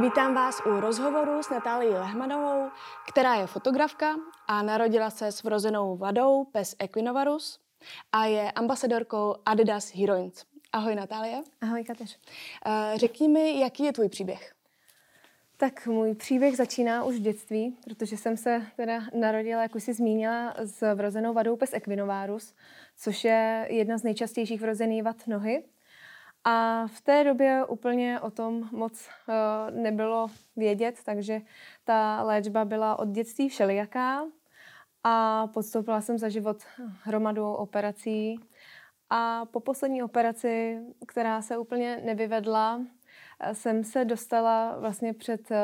Vítám vás u rozhovoru s Natálií Lehmanovou, která je fotografka a narodila se s vrozenou vadou pes Equinovarus a je ambasadorkou Adidas Heroines. Ahoj Natálie. Ahoj Kateř. Uh, řekni mi, jaký je tvůj příběh? Tak můj příběh začíná už v dětství, protože jsem se teda narodila, jak už jsi zmínila, s vrozenou vadou pes Equinovarus, což je jedna z nejčastějších vrozených vad nohy. A v té době úplně o tom moc uh, nebylo vědět, takže ta léčba byla od dětství všelijaká a podstoupila jsem za život hromadu operací. A po poslední operaci, která se úplně nevyvedla, jsem se dostala vlastně před uh,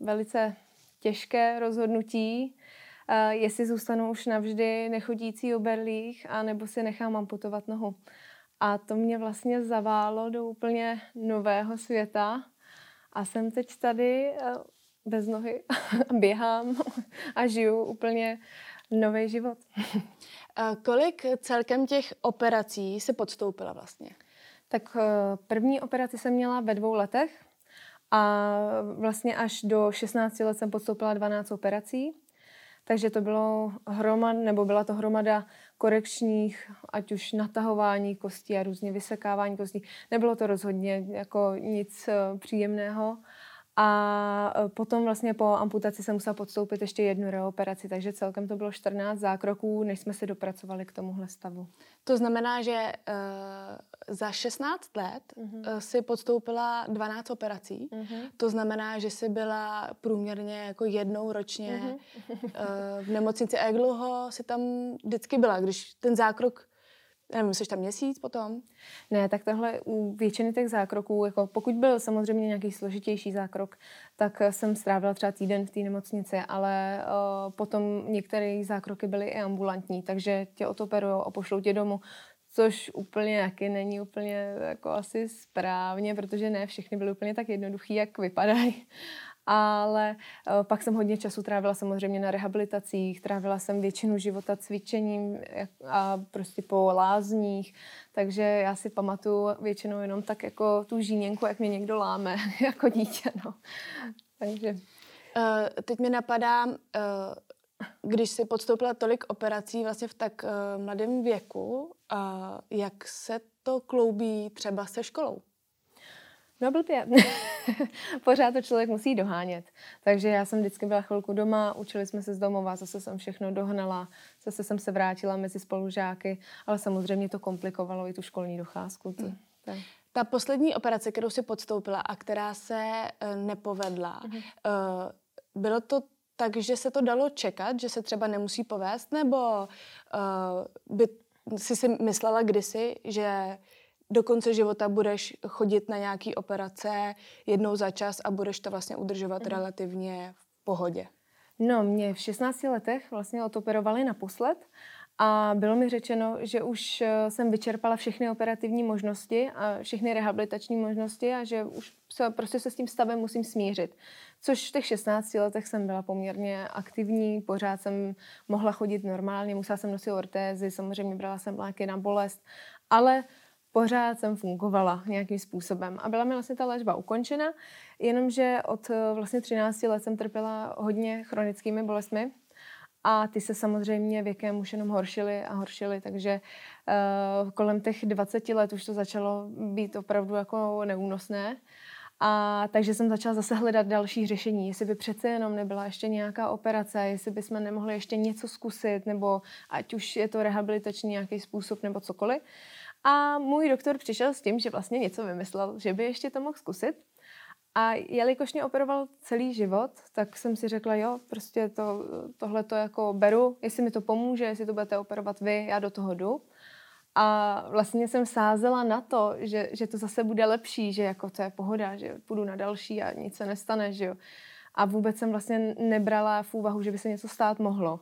velice těžké rozhodnutí, jestli zůstanu už navždy nechodící o berlích, anebo si nechám amputovat nohu. A to mě vlastně zaválo do úplně nového světa. A jsem teď tady eh, bez nohy, běhám a žiju úplně nový život. A kolik celkem těch operací se podstoupila vlastně? Tak eh, první operaci jsem měla ve dvou letech a vlastně až do 16 let jsem podstoupila 12 operací. Takže to bylo hromad, nebo byla to hromada korekčních, ať už natahování kostí a různě vysekávání kostí. Nebylo to rozhodně jako nic eh, příjemného. A e, potom vlastně po amputaci jsem musela podstoupit ještě jednu reoperaci, takže celkem to bylo 14 zákroků, než jsme se dopracovali k tomuhle stavu. To znamená, že uh, za 16 let uh-huh. uh, si podstoupila 12 operací. Uh-huh. To znamená, že jsi byla průměrně jako jednou ročně uh-huh. uh, v nemocnici. A jak dlouho si tam vždycky byla, když ten zákrok nevím, jsi tam měsíc potom? Ne, tak tohle u většiny těch zákroků, jako pokud byl samozřejmě nějaký složitější zákrok, tak jsem strávila třeba týden v té nemocnici, ale uh, potom některé zákroky byly i ambulantní, takže tě otoperují a pošlou tě domů, což úplně jaký není úplně jako asi správně, protože ne všechny byly úplně tak jednoduchý, jak vypadají ale eh, pak jsem hodně času trávila samozřejmě na rehabilitacích, trávila jsem většinu života cvičením a prostě po lázních, takže já si pamatuju většinou jenom tak jako tu žíněnku, jak mě někdo láme jako dítě, no. Takže... Uh, teď mi napadá, uh, když jsi podstoupila tolik operací vlastně v tak uh, mladém věku, uh, jak se to kloubí třeba se školou? No blbě. Pořád to člověk musí dohánět. Takže já jsem vždycky byla chvilku doma, učili jsme se z domova, zase jsem všechno dohnala, zase jsem se vrátila mezi spolužáky, ale samozřejmě to komplikovalo i tu školní docházku. To, tak. Ta poslední operace, kterou si podstoupila a která se uh, nepovedla, uh-huh. uh, bylo to tak, že se to dalo čekat, že se třeba nemusí povést, nebo uh, by si si myslela kdysi, že do konce života budeš chodit na nějaký operace jednou za čas a budeš to vlastně udržovat mm. relativně v pohodě. No, mě v 16 letech vlastně otoperovali naposled a bylo mi řečeno, že už eh, jsem vyčerpala všechny operativní možnosti a všechny rehabilitační možnosti a že už se, prostě se s tím stavem musím smířit. Což v těch 16 letech jsem byla poměrně aktivní, pořád jsem mohla chodit normálně, musela jsem nosit ortézy, samozřejmě brala jsem léky na bolest, ale pořád jsem fungovala nějakým způsobem. A byla mi vlastně ta léčba ukončena, jenomže od eh, vlastně 13 let jsem trpěla hodně chronickými bolestmi. A ty se samozřejmě věkem už jenom horšily a horšily, takže uh, kolem těch 20 let už to začalo být opravdu jako neúnosné. A takže jsem začala zase hledat další řešení, jestli by přece jenom nebyla ještě nějaká operace, jestli bychom nemohli ještě něco zkusit, nebo ať už je to rehabilitační nějaký způsob nebo cokoliv. A můj doktor přišel s tím, že vlastně něco vymyslel, že by ještě to mohl zkusit. A jelikož mě operoval celý život, tak jsem si řekla, jo, prostě to, tohle to jako beru, jestli mi to pomůže, jestli to budete operovat vy, já do toho jdu. A vlastně jsem sázela na to, že, že to zase bude lepší, že jako to je pohoda, že půjdu na další a nic se nestane, že jo. A vůbec jsem vlastně nebrala v úvahu, že by se něco stát mohlo.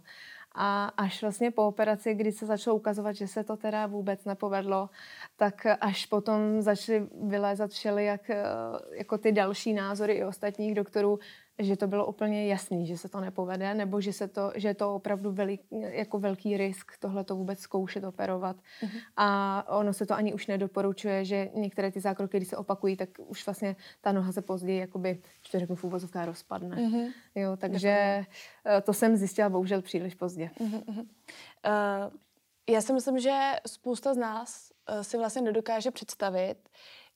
A až vlastně po operaci, kdy se začalo ukazovat, že se to teda vůbec nepovedlo, tak až potom začaly vylézat všeli jak, eh, jako ty další názory i ostatních doktorů, že to bylo úplně jasný, že se to nepovede, nebo že, se to, že je to opravdu velik, jako velký risk tohle to vůbec zkoušet operovat. Uh-huh. A ono se to ani už nedoporučuje, že některé ty zákroky, když se opakují, tak už vlastně ta noha se později, jakoby, že to řeknu v úvozovkách, rozpadne. Uh-huh. Jo, takže Děkujeme. to jsem zjistila bohužel příliš pozdě. Uh-huh. Uh, já si myslím, že spousta z nás uh, si vlastně nedokáže představit,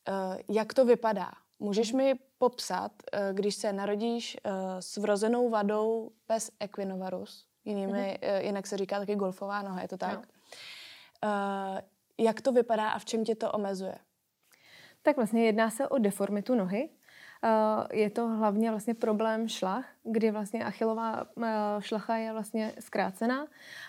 uh, jak to vypadá. Můžeš mi popsat, uh, když se narodíš uh, s vrozenou vadou pes equinovarus, jinými, uh, jinak se říká taky golfová noha, je to tak? Uh, jak to vypadá a v čem tě to omezuje? Tak vlastně jedná se o deformitu nohy. Je to hlavně vlastně problém šlach, kdy vlastně achilová šlacha je vlastně zkrácená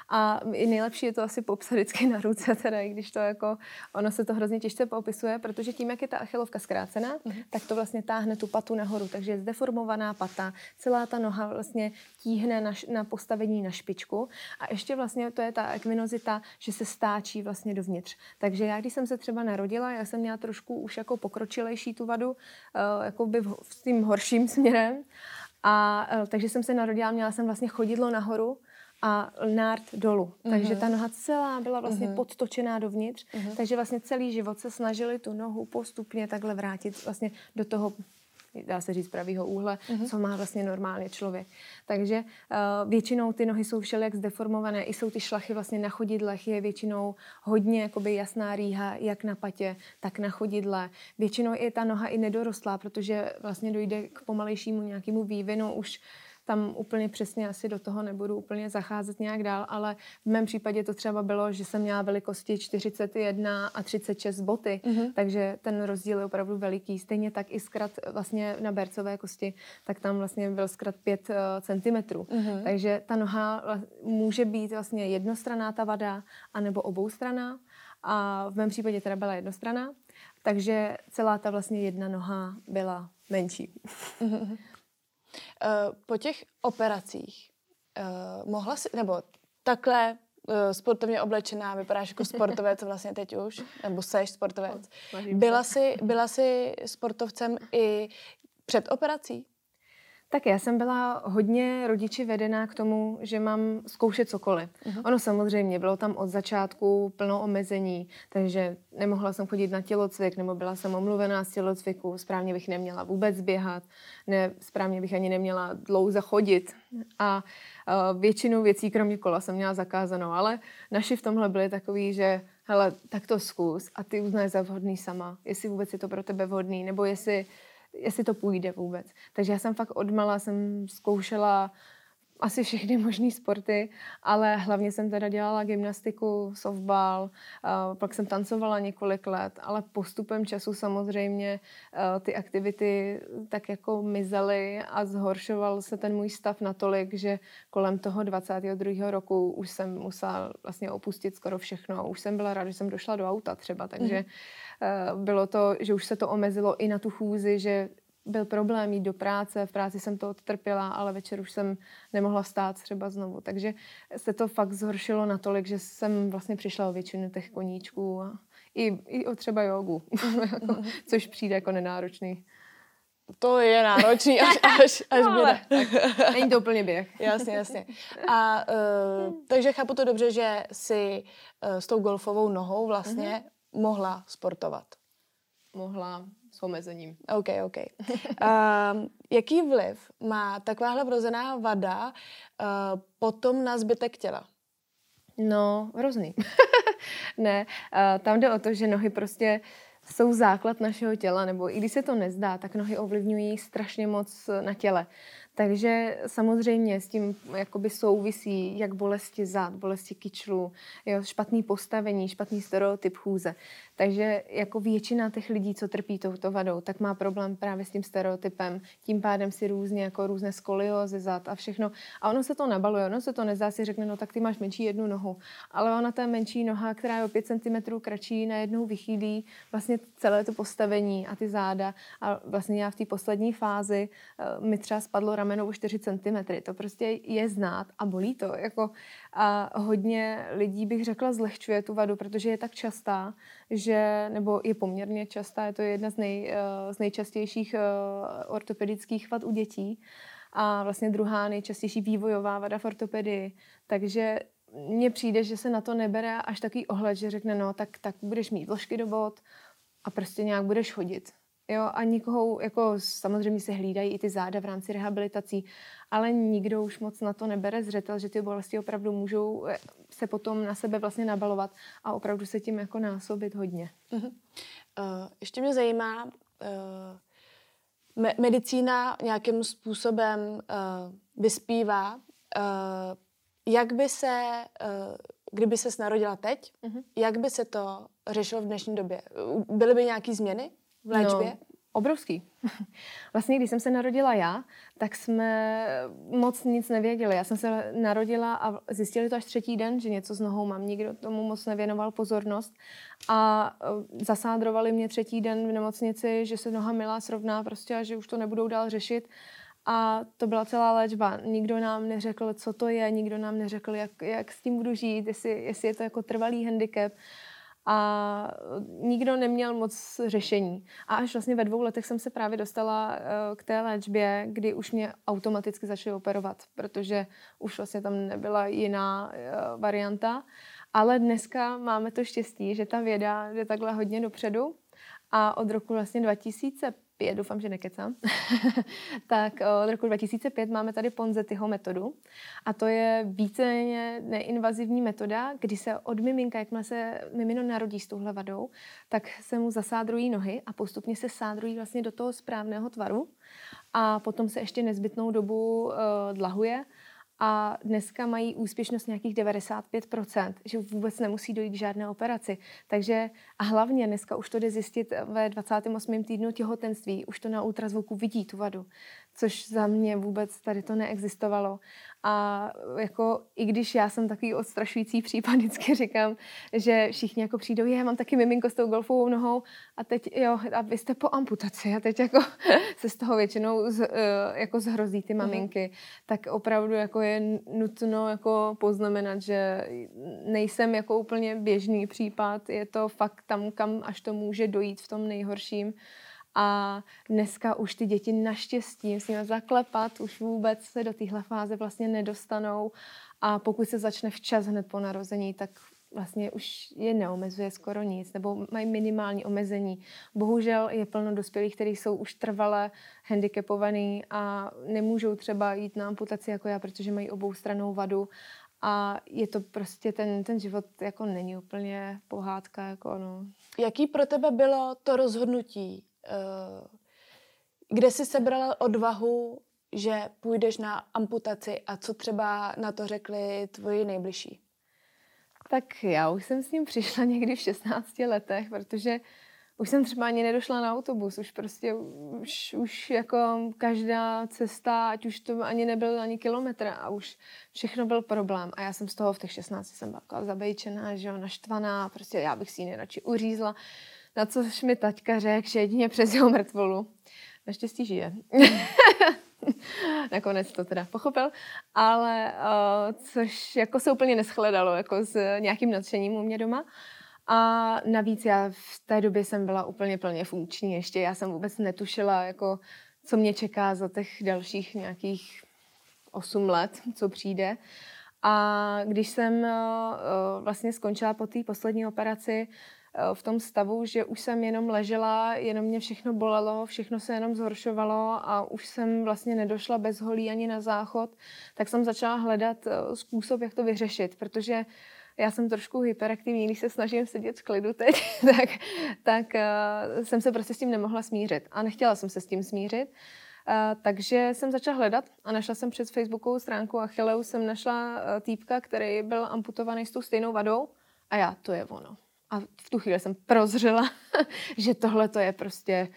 a nejlepší je to asi popsat vždycky na ruce, teda, i když to jako, ono se to hrozně těžce popisuje, protože tím, jak je ta achilovka zkrácená, mm-hmm. tak to vlastně táhne tu patu nahoru, takže je zdeformovaná pata, celá ta noha vlastně tíhne na, na postavení na špičku a ještě vlastně to je ta ekvinozita, že se stáčí vlastně dovnitř. Takže já, když jsem se třeba narodila, já jsem měla trošku už jako pokročilejší tu vadu, uh, jako by v, s tím horším směrem, a uh, takže jsem se narodila, měla jsem vlastně chodidlo nahoru, a nárt dolů. Mm-hmm. Takže ta noha celá byla vlastně mm-hmm. podtočená dovnitř, mm-hmm. takže vlastně celý život se snažili tu nohu postupně takhle vrátit vlastně do toho dá se říct pravýho úhle, mm-hmm. co má vlastně normálně člověk. Takže uh, většinou ty nohy jsou všelijak zdeformované, i jsou ty šlachy vlastně na chodidlech, je většinou hodně jakoby jasná rýha, jak na patě, tak na chodidle. Většinou je ta noha i nedorostlá, protože vlastně dojde k pomalejšímu nějakému vývinu už tam úplně přesně asi do toho nebudu úplně zacházet nějak dál, ale v mém případě to třeba bylo, že jsem měla velikosti 41 a 36 boty, mm-hmm. takže ten rozdíl je opravdu veliký. Stejně tak i zkrat vlastně na bercové kosti, tak tam vlastně byl zkrat 5 uh, cm. Mm-hmm. Takže ta noha může být vlastně jednostraná ta vada, anebo oboustraná. A v mém případě teda byla jednostraná, takže celá ta vlastně jedna noha byla menší. Mm-hmm. Eh, po těch operacích uh, mohla si, nebo takhle uh, sportovně oblečená, vypadáš jako sportovec vlastně teď už, nebo seš sportovec. Byla jsi, byla jsi sportovcem i před operací? Tak já jsem byla hodně rodiči vedená k tomu, že mám zkoušet cokoliv. Uh-huh. Ono samozřejmě, bylo tam od začátku plno omezení, takže nemohla jsem chodit na tělocvik, nebo byla jsem omluvená z tělocviku, správně bych neměla vůbec běhat, ne, správně bych ani neměla dlouze chodit. A uh, většinu věcí, kromě kola, jsem měla zakázanou, ale naši v tomhle byli takový, že hele, tak to zkus a ty uznáš za vhodný sama, jestli vůbec je to pro tebe vhodný, nebo jestli jestli to půjde vůbec. Takže já jsem fakt odmala, jsem zkoušela asi všechny možné sporty, ale hlavně jsem teda dělala gymnastiku, softball, uh, pak jsem tancovala několik let, ale postupem času samozřejmě uh, ty aktivity tak jako mizely a zhoršoval se ten můj stav natolik, že kolem toho 22. roku už jsem musela vlastně opustit skoro všechno. Už jsem byla ráda, že jsem došla do auta třeba, takže mm. Uh, bylo to, že už se to omezilo i na tu chůzi, že byl problém jít do práce, v práci jsem to odtrpěla, ale večer už jsem nemohla vstát třeba znovu. Takže se to fakt zhoršilo natolik, že jsem vlastně přišla o většinu těch koníčků a i, i o třeba jogu, což přijde jako nenáročný. To je náročný až, až, až no, ale, Není to úplně běh. jasně, jasně. A uh, takže chápu to dobře, že si uh, s tou golfovou nohou vlastně uh-huh. Mohla sportovat. Mohla, s omezením. OK, OK. Uh, jaký vliv má takováhle vrozená vada uh, potom na zbytek těla? No, hrozný. ne, uh, tam jde o to, že nohy prostě jsou základ našeho těla, nebo i když se to nezdá, tak nohy ovlivňují strašně moc na těle. Takže samozřejmě s tím jakoby souvisí jak bolesti zad, bolesti kyčlu, jo, špatný postavení, špatný stereotyp chůze. Takže jako většina těch lidí, co trpí touto vadou, tak má problém právě s tím stereotypem. Tím pádem si různě jako různé skoliozy zad a všechno. A ono se to nabaluje, ono se to nezdá si řekne, no tak ty máš menší jednu nohu. Ale ona ta menší noha, která je o 5 cm kratší, najednou vychýlí vlastně celé to postavení a ty záda. A vlastně já v té poslední fázi uh, mi třeba spadlo rameno o 4 cm. To prostě je znát a bolí to. Jako, a hodně lidí bych řekla zlehčuje tu vadu, protože je tak častá, že, nebo je poměrně častá, je to jedna z, nej, uh, z nejčastějších uh, ortopedických vad u dětí. a vlastně druhá nejčastější vývojová vada v ortopedii. Takže mně přijde, že se na to nebere až takový ohled, že řekne, no tak, tak budeš mít vložky do bod a prostě nějak budeš chodit. Jo, a nikoho, jako samozřejmě se hlídají i ty záda v rámci rehabilitací, ale nikdo už moc na to nebere zřetel, že ty bolesti opravdu můžou eh, se potom na sebe vlastně nabalovat a opravdu se tím jako násobit hodně. Uh-huh. Uh, ještě mě zajímá, uh, me- medicína nějakým způsobem uh, vyspívá. Uh, jak by se, uh, kdyby se narodila teď, uh-huh. jak by se to řešilo v dnešní době? Byly by nějaké změny? V léčbě? No, obrovský. Vlastně, když jsem se narodila já, tak jsme moc nic nevěděli. Já jsem se narodila a zjistili to až třetí den, že něco s nohou mám. Nikdo tomu moc nevěnoval pozornost. A e, zasádrovali mě třetí den v nemocnici, že se noha milá srovná prostě a že už to nebudou dál řešit. A to byla celá léčba. Nikdo nám neřekl, co to je, nikdo nám neřekl, jak, jak s tím budu žít, jestli, jestli je to jako trvalý handicap a nikdo neměl moc řešení. A až vlastně ve dvou letech jsem se právě dostala eh, k té léčbě, kdy už mě automaticky začali operovat, protože už vlastně tam nebyla jiná eh, varianta. Ale dneska máme to štěstí, že ta věda jde takhle hodně dopředu a od roku vlastně 2005 2005, doufám, že nekecám, tak eh, od roku 2005 máme tady Ponzetyho metodu a to je více neinvazivní metoda, kdy se od miminka, jakmile se mimino narodí s touhle vadou, tak se mu zasádrují nohy a postupně se sádrují vlastně do toho správného tvaru a potom se ještě nezbytnou dobu uh, dlahuje a dneska mají úspěšnost nějakých 95%, že vůbec nemusí dojít k žádné operaci. Takže a hlavně dneska už to jde zjistit ve 28. týdnu těhotenství, už to na ultrazvuku vidí tu vadu, což za mě vůbec tady to neexistovalo. A jako i když já jsem takový odstrašující případ, vždycky říkám, že všichni jako přijdou, je, mám taky miminko s tou golfovou nohou a teď jo, a vy jste po amputaci a teď jako se z toho většinou z, eh, jako zhrozí ty mhm. maminky, mm. tak opravdu jako je nutno jako poznamenat, že nejsem jako úplně běžný případ, je to fakt tam, kam až to může dojít v tom nejhorším a dneska už ty děti naštěstí nimi zaklepat, už vůbec se do téhle fáze vlastně nedostanou a pokud se začne včas hned po narození, tak vlastně už je neomezuje skoro nic, nebo mají minimální omezení. Bohužel je plno dospělých, kteří jsou už trvale handicapovaný a nemůžou třeba jít na amputaci jako já, protože mají obou stranou vadu a je to prostě, ten, ten život jako není úplně pohádka. Jako no. Jaký pro tebe bylo to rozhodnutí kde jsi sebrala odvahu, že půjdeš na amputaci a co třeba na to řekli tvoji nejbližší? Tak já už jsem s ním přišla někdy v 16 letech, protože už jsem třeba ani nedošla na autobus, už prostě už, už jako každá cesta, ať už to ani nebyl ani kilometr a už všechno byl problém. A já jsem z toho v těch 16 jsem byla zabejčená, že jo, naštvaná, prostě já bych si ji nejradši uřízla. Na což mi taťka řekl, že jedině přes jeho mrtvolu. Naštěstí žije. Nakonec to teda pochopil, ale uh, což jako se úplně neschledalo jako s nějakým nadšením u mě doma. A navíc já v té době jsem byla úplně plně funkční ještě. Já jsem vůbec netušila, jako, co mě čeká za těch dalších nějakých 8 let, co přijde. A když jsem uh, vlastně skončila po té poslední operaci, v tom stavu, že už jsem jenom ležela, jenom mě všechno bolelo, všechno se jenom zhoršovalo a už jsem vlastně nedošla bez holí ani na záchod, tak jsem začala hledat eh, způsob, jak to vyřešit, protože já jsem trošku hyperaktivní, když se snažím sedět v klidu teď, tak, tak uh, jsem se prostě s tím nemohla smířit. A nechtěla jsem se s tím smířit. Uh, takže jsem začala hledat a našla jsem přes Facebookovou stránku Achilleus jsem našla uh, týpka, který byl amputovaný s tou stejnou vadou a já, to je ono. A v tu chvíli jsem prozřela, že tohle to je prostě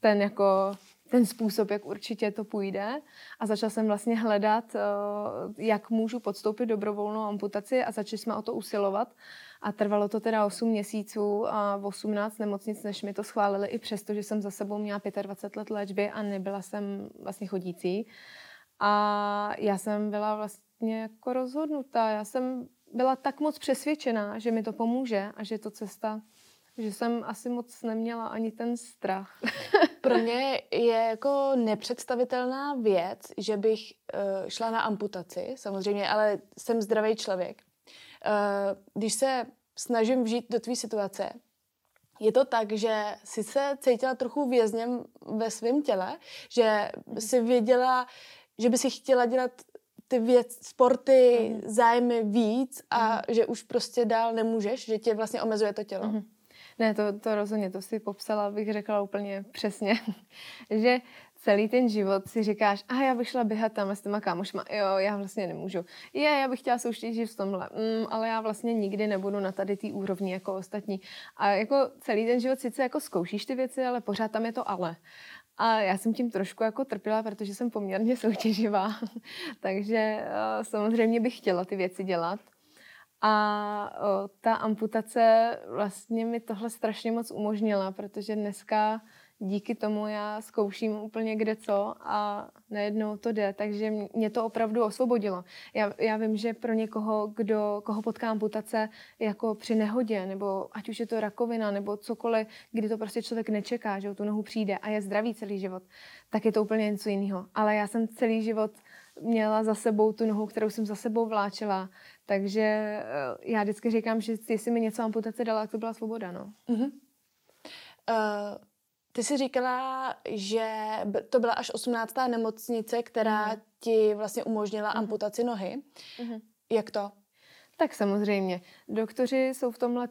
ten jako ten způsob, jak určitě to půjde. A začala jsem vlastně hledat, eh, jak můžu podstoupit dobrovolnou amputaci a začali jsme o to usilovat. A trvalo to teda 8 měsíců a 18 nemocnic, než mi to schválili, i přesto, že jsem za sebou měla 25 let léčby a nebyla jsem vlastně chodící. A já jsem byla vlastně jako rozhodnutá. Já jsem byla tak moc přesvědčená, že mi to pomůže a že je to cesta, že jsem asi moc neměla ani ten strach. Pro mě je jako nepředstavitelná věc, že bych uh, šla na amputaci, samozřejmě, ale jsem zdravý člověk. Uh, když se snažím vžít do tvý situace, je to tak, že si se cítila trochu vězněm ve svém těle, že si věděla, že by si chtěla dělat ty věc, sporty, mm. zájmy víc a mm. že už prostě dál nemůžeš, že tě vlastně omezuje to tělo. Mm. Ne, to, to rozhodně, to si popsala, bych řekla úplně přesně, že celý ten život si říkáš, a já bych šla běhat tam s těma kámošma, jo, já vlastně nemůžu. Je, já bych chtěla soutěžit v tomhle, mm, ale já vlastně nikdy nebudu na tady té úrovni jako ostatní. A jako celý ten život sice jako zkoušíš ty věci, ale pořád tam je to ale. A já jsem tím trošku jako trpěla, protože jsem poměrně soutěživá. Takže uh, samozřejmě bych chtěla ty věci dělat. A uh, ta amputace vlastně mi tohle strašně moc umožnila, protože dneska díky tomu já zkouším úplně kde co a najednou to jde, takže mě to opravdu osvobodilo. Já, já vím, že pro někoho, kdo, koho potká amputace jako při nehodě, nebo ať už je to rakovina, nebo cokoliv, kdy to prostě člověk nečeká, že o tu nohu přijde a je zdravý celý život, tak je to úplně něco jiného. Ale já jsem celý život měla za sebou tu nohu, kterou jsem za sebou vláčela, takže eh, já vždycky říkám, že jestli mi něco amputace dala, tak to byla svoboda, no. Uh-huh. Uh ty jsi říkala, že to byla až 18. nemocnice, která mm. ti vlastně umožnila mm. amputaci nohy. Mm. Jak to? Tak samozřejmě. Doktoři jsou v tomhle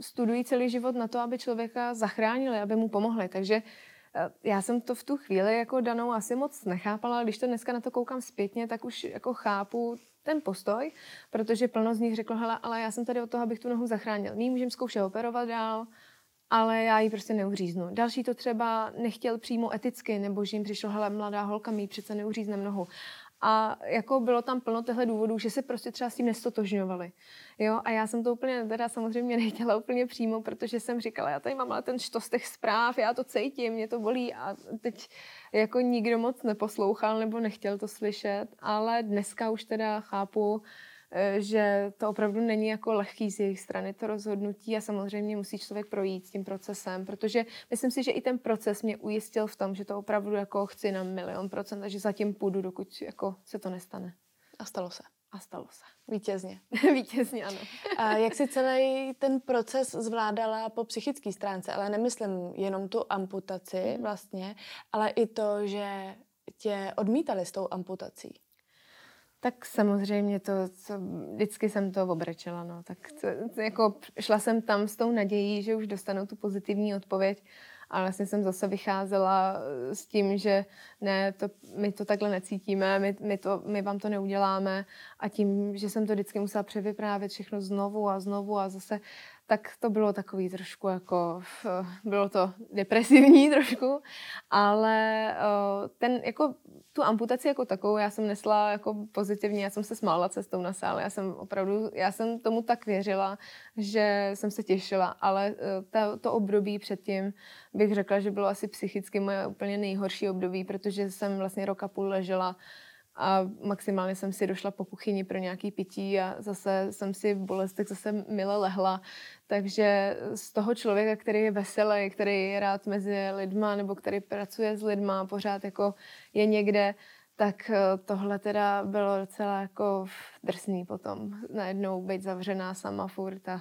studují celý život na to, aby člověka zachránili, aby mu pomohli. Takže eh, já jsem to v tu chvíli jako danou asi moc nechápala, ale když to dneska na to koukám zpětně, tak už jako chápu ten postoj, protože plno z nich řeklo, hele, ale já jsem tady od toho, abych tu nohu zachránil. My můžeme zkoušet operovat dál, ale já ji prostě neuříznu. Další to třeba nechtěl přímo eticky, nebo že jim přišlo, hele, mladá holka, mi přece neuřízne mnoho. A jako bylo tam plno těchto důvodů, že se prostě třeba s tím nestotožňovali. Jo, a já jsem to úplně teda samozřejmě nechtěla úplně přímo, protože jsem říkala, já tady mám ale ten štos těch zpráv, já to cítím, mě to bolí a teď jako nikdo moc neposlouchal nebo nechtěl to slyšet, ale dneska už teda chápu, že to opravdu není jako lehký z jejich strany to rozhodnutí a samozřejmě musí člověk projít tím procesem, protože myslím si, že i ten proces mě ujistil v tom, že to opravdu jako chci na milion procent a že zatím půjdu, dokud jako se to nestane. A stalo se. A stalo se. Vítězně. Vítězně, ano. a jak si celý ten proces zvládala po psychické stránce, ale nemyslím jenom tu amputaci mm. vlastně, ale i to, že tě odmítali s tou amputací. Tak samozřejmě to, co, vždycky jsem to obrečela, no. Tak to, jako šla jsem tam s tou nadějí, že už dostanu tu pozitivní odpověď, ale vlastně jsem zase vycházela eh, s tím, že ne, to, my to takhle necítíme, my, my, to, my vám to neuděláme a tím, že jsem to vždycky musela převyprávět všechno znovu a znovu a zase tak to bylo takový trošku jako, bylo to depresivní trošku, ale ten jako tu amputaci jako takovou já jsem nesla jako pozitivně, já jsem se smála cestou na sále, já jsem opravdu, já jsem tomu tak věřila, že jsem se těšila, ale ta, to období předtím bych řekla, že bylo asi psychicky moje úplně nejhorší období, protože jsem vlastně roka půl ležela a maximálně jsem si došla po kuchyni pro nějaký pití a zase jsem si v bolestech zase mile lehla. Takže z toho člověka, který je veselý, který je rád mezi lidma nebo který pracuje s lidma, pořád jako je někde, tak eh, tohle teda bylo docela jako drsný potom. Najednou být zavřená sama furt a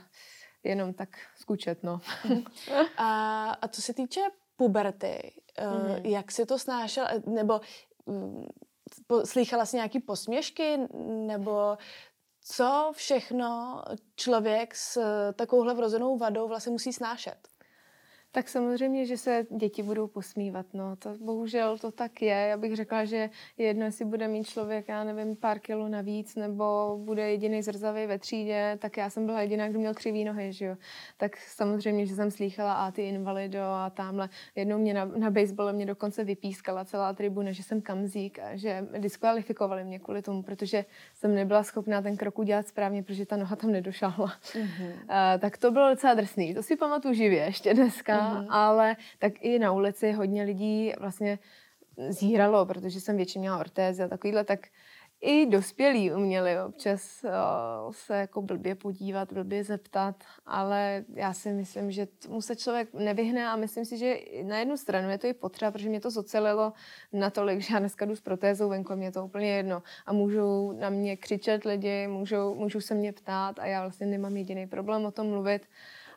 jenom tak skučet, no. a, a co se týče puberty, mm-hmm. jak si to snášel, nebo mm, slychala jsi nějaký posměšky, nebo co všechno člověk s takovouhle vrozenou vadou vlastně musí snášet? Tak samozřejmě, že se děti budou posmívat. No. To, bohužel to tak je. Já bych řekla, že je jedno, jestli bude mít člověk, já nevím, pár kilo navíc, nebo bude jediný zrzavý ve třídě, tak já jsem byla jediná, kdo měl křivý nohy, že jo. Tak samozřejmě, že jsem slýchala a ty invalido a tamhle. Jednou mě na, na baseball mě dokonce vypískala celá tribuna, že jsem kamzík a že diskvalifikovali mě kvůli tomu, protože jsem nebyla schopná ten krok udělat správně, protože ta noha tam nedošahla. Mm-hmm. Tak to bylo docela drsný. To si pamatuju živě ještě dneska mm-hmm. Ale tak i na ulici hodně lidí vlastně zíralo, protože jsem většině měla ortézy a takovýhle, tak i dospělí uměli občas uh, se jako blbě podívat, blbě zeptat, ale já si myslím, že mu se člověk nevyhne a myslím si, že na jednu stranu je to i potřeba, protože mě to zocelilo natolik, že já dneska jdu s protézou venku mě to úplně jedno. A můžou na mě křičet lidi, můžou, můžou se mě ptát a já vlastně nemám jediný problém o tom mluvit.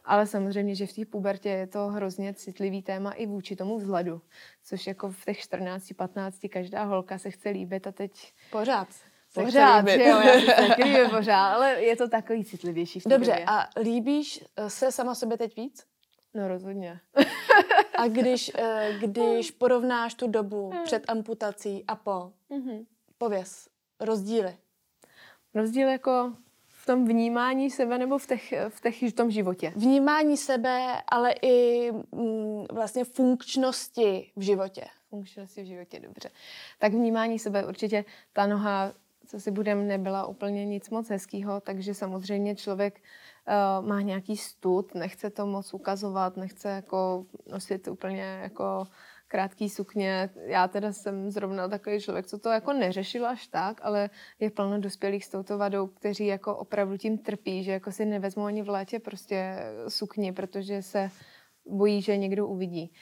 Ale samozřejmě, že v té pubertě je to hrozně citlivý téma i vůči tomu vzhledu, což jako v těch 14, 15 každá holka se chce líbit a teď... Pořád. Pořád, že jo, já se líbím pořád, ale je to takový citlivější. Dobře, době. a líbíš eh, se sama sobě teď víc? No rozhodně. a když, eh, když porovnáš tu dobu hmm. před amputací a po, mm-hmm. pověz, rozdíly. Rozdíl jako tom vnímání sebe nebo v, těch, v, těch, v tom životě? Vnímání sebe, ale i mm, vlastně funkčnosti v životě. Funkčnosti v životě, dobře. Tak vnímání sebe určitě ta noha, co si budem, nebyla úplně nic moc hezkýho, takže samozřejmě člověk uh, má nějaký stud, nechce to moc ukazovat, nechce jako nosit úplně jako krátký sukně. Já teda jsem zrovna takový člověk, co to jako neřešil až tak, ale je plno dospělých s touto vadou, kteří jako opravdu tím trpí, že jako si nevezmou ani v létě prostě sukni, protože se bojí, že někdo uvidí.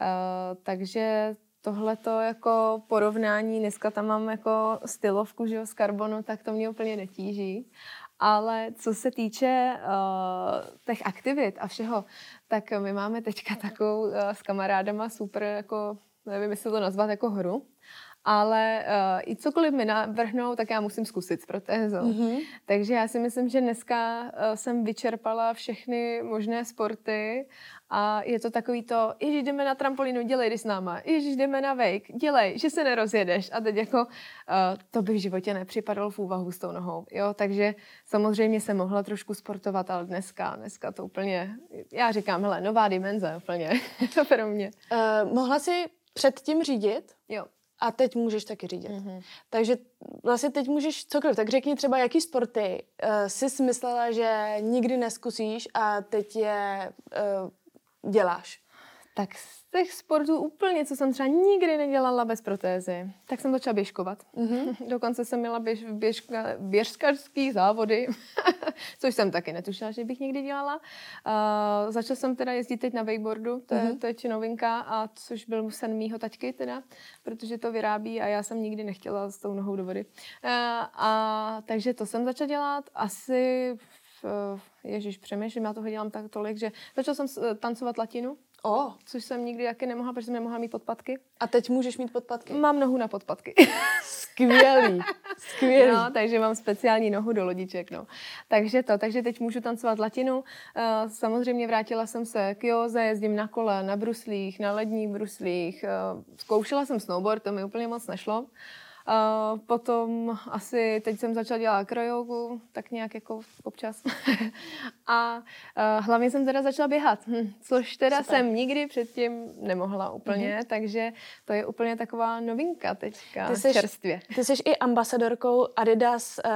Uh, takže tohle to jako porovnání, dneska tam mám jako stylovku že jo, z karbonu, tak to mě úplně netíží. Ale co se týče uh, těch aktivit a všeho, tak my máme teďka takovou uh, s kamarádama super, jako nevím, jestli to nazvat jako hru, ale uh, i cokoliv mi navrhnou, tak já musím zkusit s protézou. Mm-hmm. Takže já si myslím, že dneska uh, jsem vyčerpala všechny možné sporty a je to takový to, ježiš, jdeme na trampolínu, dělej, jdi s náma, ježiš, jdeme na wake, dělej, že se nerozjedeš. A teď jako, uh, to by v životě nepřipadalo v úvahu s tou nohou, jo, takže samozřejmě jsem mohla trošku sportovat, ale dneska, dneska to úplně, já říkám, hele, nová dimenze úplně, to pro mě. Uh, mohla si předtím řídit? A teď můžeš taky řídit. Mm-hmm. Takže vlastně teď můžeš cokoliv. Tak řekni třeba, jaký sporty uh, jsi myslela, že nikdy neskusíš a teď je uh, děláš. Tak z těch sportů úplně, co jsem třeba nikdy nedělala bez protézy, tak jsem začala běžkovat. Mm-hmm. Dokonce jsem měla běž, běžka, běžkařský závody, což jsem taky netušila, že bych někdy dělala. Uh, začala jsem teda jezdit teď na wakeboardu, to, mm-hmm. je, to je novinka, a což byl sen mýho taťky teda, protože to vyrábí a já jsem nikdy nechtěla s tou nohou do vody. Uh, a takže to jsem začala dělat asi Ježíš, přemýšlím, já toho dělám tak tolik, že začala jsem tancovat latinu, Oh. Což jsem nikdy jaké nemohla, protože jsem nemohla mít podpatky. A teď můžeš mít podpatky? Mám nohu na podpatky. Skvělý, skvělý. No, takže mám speciální nohu do lodiček, no. Takže to, takže teď můžu tancovat latinu. Uh, samozřejmě vrátila jsem se k józe, jezdím na kole, na bruslích, na ledních bruslích. Uh, zkoušela jsem snowboard, to mi úplně moc nešlo. Uh, potom asi teď jsem začala dělat krojogu, tak nějak jako občas. a uh, hlavně jsem teda začala běhat, hm, což teda Super. jsem nikdy předtím nemohla úplně, mm-hmm. takže to je úplně taková novinka teďka, ty jsi, čerstvě. Ty jsi i ambasadorkou Adidas uh,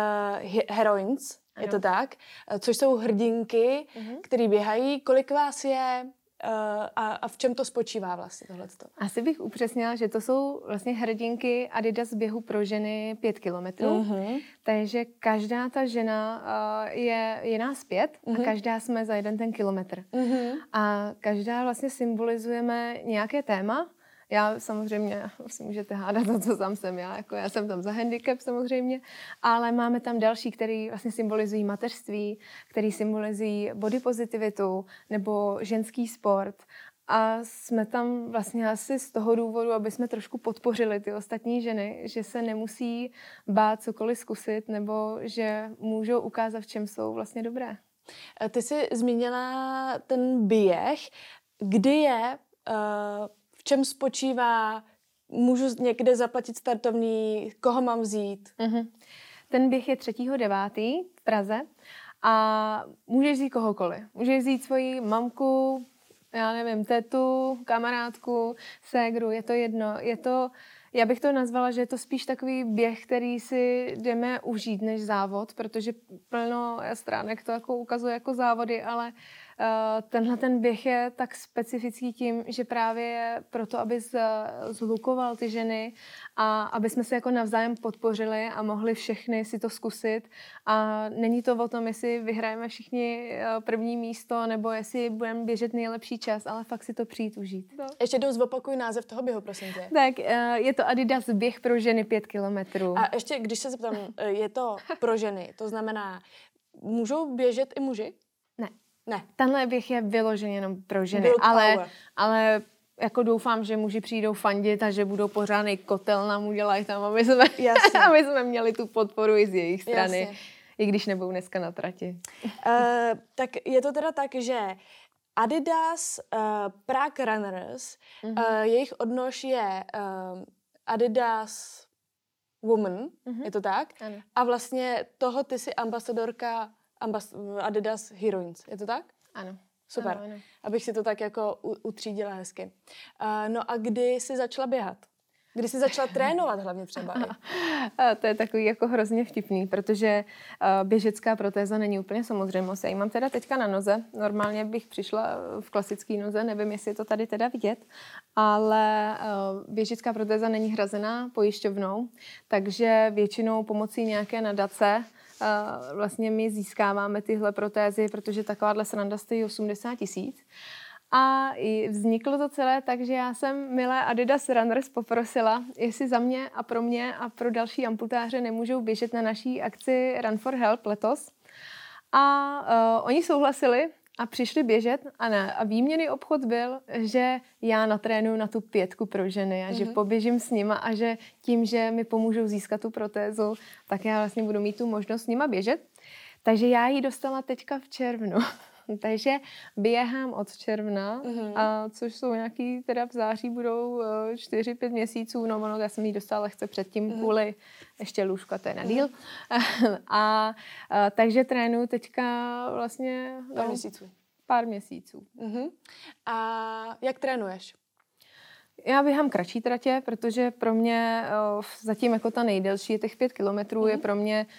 Heroines, je to tak? Což jsou hrdinky, mm-hmm. které běhají. Kolik vás je? Uh, a, a v čem to spočívá vlastně tohleto? Asi bych upřesnila, že to jsou vlastně hrdinky Adidas běhu pro ženy pět kilometrů, uh-huh. takže každá ta žena uh, je, je nás pět uh-huh. a mhm. každá jsme za jeden ten kilometr. Uh-huh. A každá vlastně symbolizujeme nějaké téma, já samozřejmě si můžete hádat za co tam jsem já, jako já jsem tam za handicap samozřejmě, ale máme tam další, který vlastně symbolizují mateřství, který symbolizují body pozitivitu nebo ženský sport a jsme tam vlastně asi z toho důvodu, aby jsme trošku podpořili ty ostatní ženy, že se nemusí bát cokoliv zkusit nebo že můžou ukázat, v čem jsou vlastně dobré. Ty jsi zmínila ten běh. Kdy je uh, čem spočívá, můžu někde zaplatit startovní, koho mám vzít? Mm-hmm. Ten běh je 3.9. v Praze a můžeš vzít kohokoliv. Můžeš vzít svoji mamku, já nevím, tetu, kamarádku, ségru, je to jedno. Je to, já bych to nazvala, že je to spíš takový běh, který si jdeme užít než závod, protože plno stránek to jako ukazuje jako závody, ale tenhle ten běh je tak specifický tím, že právě proto, aby zlukoval ty ženy a aby jsme se jako navzájem podpořili a mohli všechny si to zkusit. A není to o tom, jestli vyhrajeme všichni eh, první místo nebo jestli budeme běžet nejlepší čas, ale fakt si to přijít užít. No. Ještě jednou zopakuj název toho běhu, prosím tě. Tak, eh, je to Adidas běh pro ženy pět kilometrů. A ještě, když se zeptám, eh, je to pro ženy, to znamená, můžou běžet i muži? Ne. Ne. Tenhle běh je vyložený jenom pro ženy, ale, ale jako doufám, že muži přijdou fandit a že budou pořádný kotel nám udělají tam, aby jsme, aby jsme měli tu podporu i z jejich strany, Jasně. i když nebudou dneska na trati. Uh, tak je to teda tak, že Adidas uh, Prague Runners, uh-huh. uh, jejich odnož je uh, Adidas Woman, uh-huh. je to tak? Ano. A vlastně toho ty jsi ambasadorka ambas- Adidas Heroines, je to tak? Ano. Super. Ano, ano. Abych si to tak jako utřídila hezky. Uh, no a kdy jsi začala běhat? Kdy jsi začala trénovat hlavně třeba? A to je takový jako hrozně vtipný, protože uh, běžecká protéza není úplně samozřejmost. Já ji mám teda teďka na noze. Normálně bych přišla v klasické noze, nevím, jestli je to tady teda vidět, ale běžecká protéza není hrazená pojišťovnou, takže většinou pomocí nějaké nadace vlastně my získáváme tyhle protézy, protože takováhle sranda stojí 80 tisíc. A vzniklo to celé tak, že já jsem milé Adidas Runners poprosila, jestli za mě a pro mě a pro další amputáře nemůžou běžet na naší akci Run for Help letos. A uh, oni souhlasili, a přišli běžet a ne. A výměný obchod byl, že já natrénuju na tu pětku pro ženy a mm-hmm. že mhm. poběžím s nima a že tím, že mi pomůžou získat tu protézu, tak já vlastně budu mít tu možnost s nima běžet. Takže já ji dostala teďka v červnu. Takže běhám od června, mm-hmm. a což jsou nějaký, teda v září budou 4-5 eh, měsíců, no ono, já jsem ji dostala lehce předtím mm-hmm. kvůli ještě lůžka, to je na díl. Mm-hmm. a, a takže trénuju teďka vlastně... Pár no, měsíců. Pár měsíců. Mm-hmm. A jak trénuješ? Já běhám kratší tratě, protože pro mě uh, zatím jako ta nejdelší je těch pět kilometrů, mm-hmm. je pro mě Uh,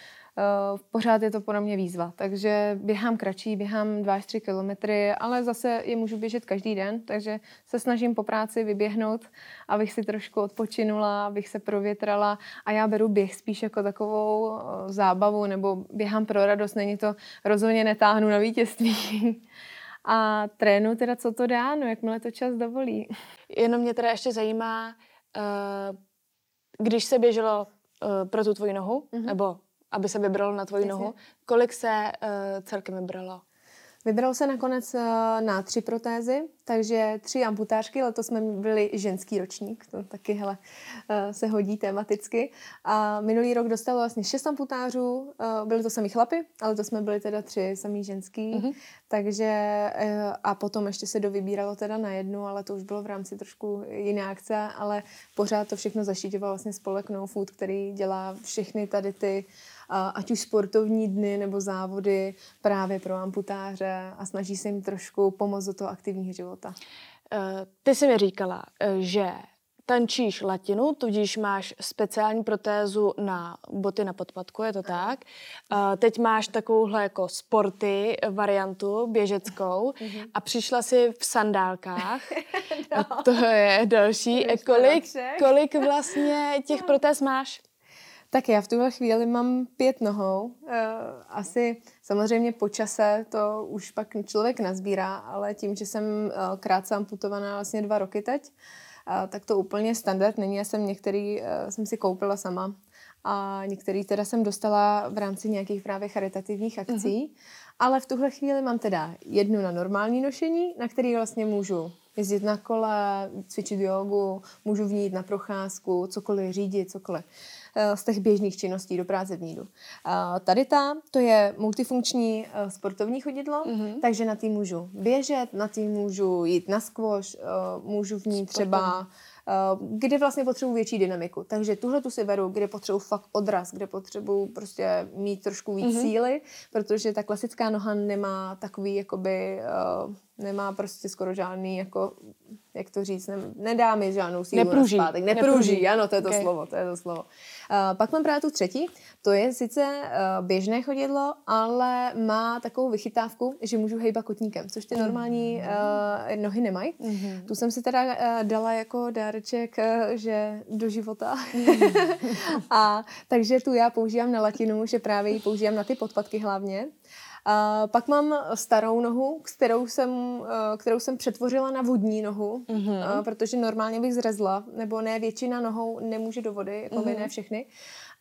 pořád je to pro mě výzva, takže běhám kratší, běhám 2 až 3 kilometry, ale zase je můžu běžet každý den, takže se snažím po práci vyběhnout, abych si trošku odpočinula, abych se provětrala a já beru běh spíš jako takovou uh, zábavu nebo běhám pro radost, není to rozhodně netáhnu na vítězství. a trénu teda, co to dá, no jakmile to čas dovolí. Jenom mě teda ještě zajímá, uh, když se běželo pro tu tvoji nohu, mm-hmm. nebo aby se vybralo na tvoji Jasně. nohu. Kolik se uh, celkem vybralo? Vybral se nakonec uh, na tři protézy, takže tři amputářky, letos jsme byli ženský ročník, to taky hele, uh, se hodí tematicky. A minulý rok dostalo vlastně šest amputářů, uh, byly to sami chlapy, ale to jsme byli teda tři samý ženský, mm-hmm. takže a potom ještě se dovybíralo teda na jednu, ale to už bylo v rámci trošku jiné akce, ale pořád to všechno zašítěval vlastně spolek No Food, který dělá všechny tady ty uh, ať už sportovní dny nebo závody právě pro amputáře a snaží se jim trošku pomoct do toho aktivního života. Eh, ty jsi mi říkala, eh, že tančíš latinu, tudíž máš speciální protézu na boty na podpadku, je to tak? Uh, teď máš takovouhle jako sporty variantu běžeckou mhm. a přišla si v sandálkách. no. A to je další. Kolik, kolik vlastně těch protéz máš? Tak já v tuhle chvíli mám pět nohou. Eh, asi samozřejmě po čase to už pak člověk nazbírá, ale tím, že jsem eh, krátce amputovaná vlastně dva roky teď, eh, tak to úplně standard není. Já jsem některý jsem si koupila sama a některý teda jsem dostala v rámci nějakých právě charitativních akcí. Uh-huh. Ale v tuhle chvíli mám teda jednu na normální nošení, na který vlastně můžu jezdit na kole, cvičit jogu, můžu v ní jít na procházku, cokoliv řídit, cokoliv. Eh, z těch běžných činností do práce v nídu. Tady ta, to je multifunkční eh, sportovní chodidlo, mm-hmm. takže na tým můžu běžet, na tým můžu jít na skvoš, eh, můžu v ní třeba kde vlastně potřebuji větší dynamiku. Takže tuhle tu si beru, kde potřebuji fakt odraz, kde potřebuji prostě mít trošku víc mm-hmm. síly, protože ta klasická noha nemá takový, jakoby, uh, nemá prostě skoro žádný jako jak to říct, ne, nedá mi žádnou sílu Nepruží. na zpátek. Nepruží, Nepruží. ano, to je to Okay. slovo, to je to slovo. Uh, pak mám právě tu třetí, to je sice uh, běžné chodidlo, ale má takovou vychytávku, že můžu hejbat kotníkem, což ty normální uh, nohy nemají. Mhm. Tu jsem si teda uh, dala jako dáreček, uh, že do života. a takže tu já používám na latinu, že právě ji používám na ty podpatky hlavně. A pak mám starou nohu, kterou jsem, eh, kterou jsem přetvořila na vodní nohu, mm-hmm. protože normálně bych zrezla, nebo ne, většina nohou nemůže do vody, jako mm-hmm. ne všechny.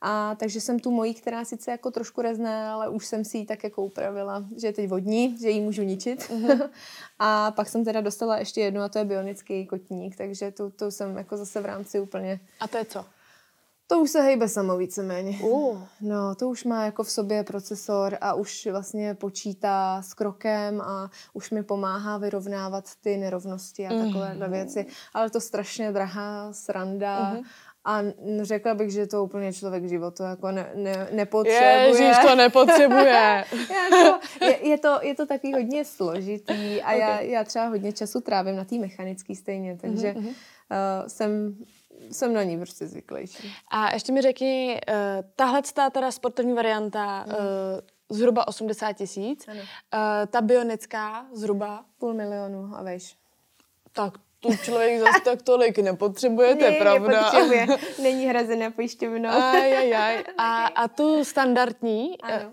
A takže jsem tu mojí, která sice jako trošku rezne, ale už jsem si ji tak jako upravila, že je teď vodní, že ji můžu ničit. Mm-hmm. a pak jsem teda dostala ještě jednu a to je bionický kotník, takže tu, tu jsem jako zase v rámci úplně... A to je co? To už se hejbe samo víceméně. Uh. No, to už má jako v sobě procesor a už vlastně počítá s krokem a už mi pomáhá vyrovnávat ty nerovnosti a takovéhle věci. Ale to strašně drahá sranda. A n- řekla bych, že to úplně člověk životu jako ne, ne, nepotřebuje. Ježíš, to nepotřebuje. jako, je, je, to, je to taky hodně složitý a já, já třeba hodně času trávím na té mechanické stejně, takže uh, jsem, jsem na ní prostě zvyklejší. A ještě mi řekni, uh, tahle teda sportovní varianta uh, zhruba 80 tisíc, uh, ta bionická zhruba, Půl milionu a vejš. tak tu člověk zase tak tolik nepotřebuje, to je pravda. nepotřebuje. Není hrazená pojišťovnou. A, a tu standardní, Ano.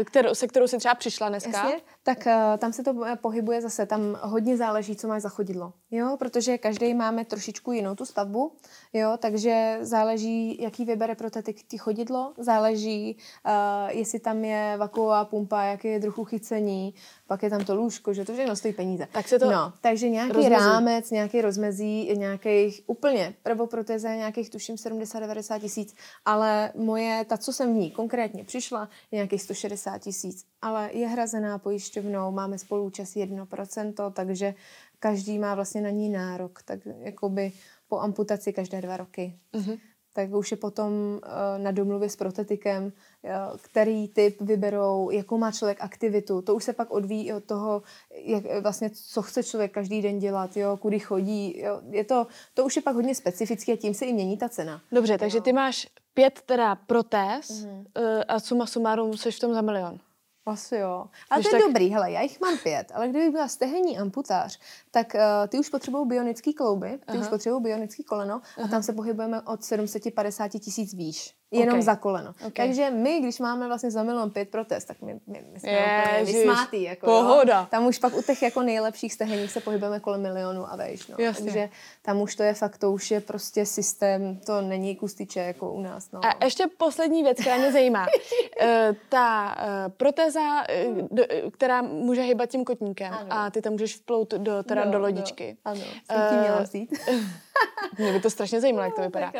eh, kterou, se kterou si třeba přišla dneska, Jasně, tak uh, tam se to eh, pohybuje zase, tam hodně záleží, co máš za chodidlo, jo, protože každý máme trošičku jinou tu stavbu, jo, takže záleží, jaký vybere pro ty, ty chodidlo, záleží, uh, jestli tam je vakuová pumpa, jaký je druh uchycení, pak je tam to lůžko, že to všechno stojí peníze. Tak se to no, takže nějaký rozmezí. rámec, nějaký rozmezí, nějakých úplně prvoproteze, nějakých tuším 70-90 tisíc, ale moje, ta, co jsem v ní konkrétně přišla, je nějakých 160 tisíc, ale je hrazená pojišťovnou, máme spoluúčast 1%, takže každý má vlastně na ní nárok, tak jakoby po amputaci každé dva roky. Mm-hmm. Tak už je potom uh, na domluvě s protetikem, uh, který typ vyberou, jakou má člověk aktivitu. To už se pak odvíjí od toho, jak, vlastně, co chce člověk každý den dělat, jo, kudy chodí. Jo. Je to, to už je pak hodně specifické a tím se i mění ta cena. Dobře, takže ty máš pět teda protéz mm-hmm. a suma sumarum jsi v tom za milion. Asi jo. Ale Když to je tak- dobrý, hele, já jich mám pět, ale kdyby byla stehenní amputář, tak uh, ty už potřebují bionický klouby, ty Aha. už potřebují bionický koleno a tam se pohybujeme od 750 tisíc výš. Jenom Ok. za koleno. Ok. Takže my, když máme vlastně za milion pět protest, tak my, my, my jsme úplně Ježiš, vysmátý. Jako, pohoda. Jo. Tam už pak u těch jako nejlepších steheních se pohybujeme kolem milionu a vejš. No. Jasně. Takže tam už to je fakt, to už je prostě systém, to není kustiče jako u nás. No. A ještě poslední věc, která mě zajímá. Eh, ta eh, protéza, eh, eh, která může hýbat tím kotníkem Ano. a ty tam můžeš vplout do, teda No, do no, lodičky. Ano, jsem tím měla vzít. Mě by to strašně zajímalo, jak to vypadá.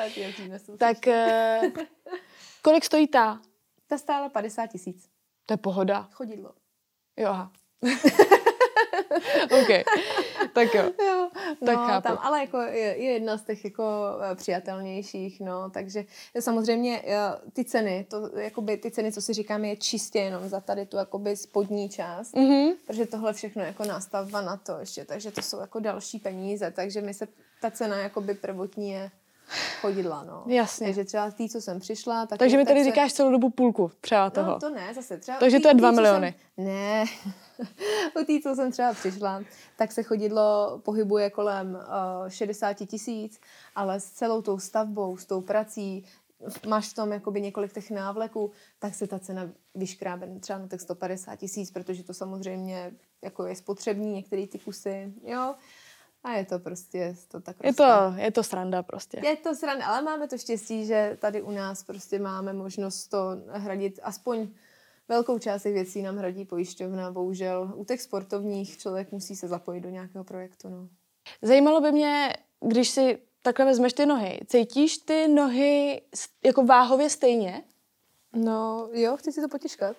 Tak kolik stojí ta? Ta stála 50 tisíc. To je pohoda. Chodidlo. Jo, aha. OK. Tak jo. Jo, Tak no, chápu. tam, ale jako je, je jedna z těch jako eh, přijatelnějších, no, takže samozřejmě eh, ty ceny, to, jakoby, ty ceny, co si říkáme, je čistě jenom za tady tu jakoby spodní část, Mhm. protože tohle všechno je jako nástavba na to ještě, takže to jsou jako další peníze, takže mi se ta cena jakoby prvotní je chodidla, no. Jasně. Takže třeba tý, co jsem přišla, tak Takže mi tak tady se- říkáš celou dobu půlku třeba toho. No, to ne, zase třeba... Takže u to je tý- dva tý, miliony. Jsem, ne, u té, co jsem třeba přišla, tak se chodidlo pohybuje kolem uh, 60 tisíc, ale s celou tou stavbou, s tou prací, máš v tom jakoby několik těch návleků, tak se ta cena vyškrábe třeba na těch 150 tisíc, protože to samozřejmě jako je spotřební některé ty kusy, jo. A je to prostě to tak Je roste. to, je to sranda prostě. Je to sranda, ale máme to štěstí, že tady u nás prostě máme možnost to hradit aspoň velkou část těch věcí nám hradí pojišťovna, bohužel. U těch sportovních člověk musí se zapojit do nějakého projektu. No. Zajímalo by mě, když si takhle vezmeš ty nohy, cítíš ty nohy jako váhově stejně? no jo, chci si to potěžkat.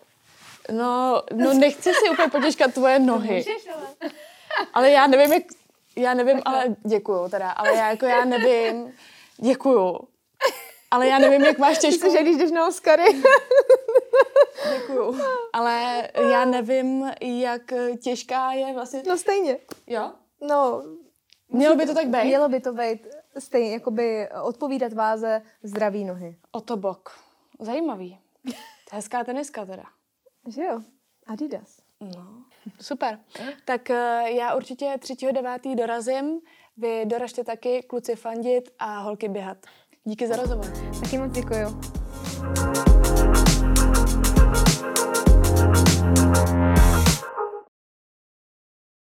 No, no nechci si úplně potěžkat tvoje nohy. Ale já nevím, jak... Já nevím, ale děkuju teda, ale já jako já nevím, děkuju. Ale já nevím, jak máš těžkou... že když jdeš na Oscary. Děkuju. Ale já nevím, jak těžká je vlastně... no stejně. Jo? No, Mělo by to tak být? Mělo by to být stejně, jakoby odpovídat váze zdraví nohy. O to bok. Zajímavý. To je hezká teniska teda. Že jo? Adidas. No, super. Tak eh, já určitě 3.9. dorazím. Vy doražte taky kluci fandit a holky běhat. Díky za rozhovor. Taky moc děkuju.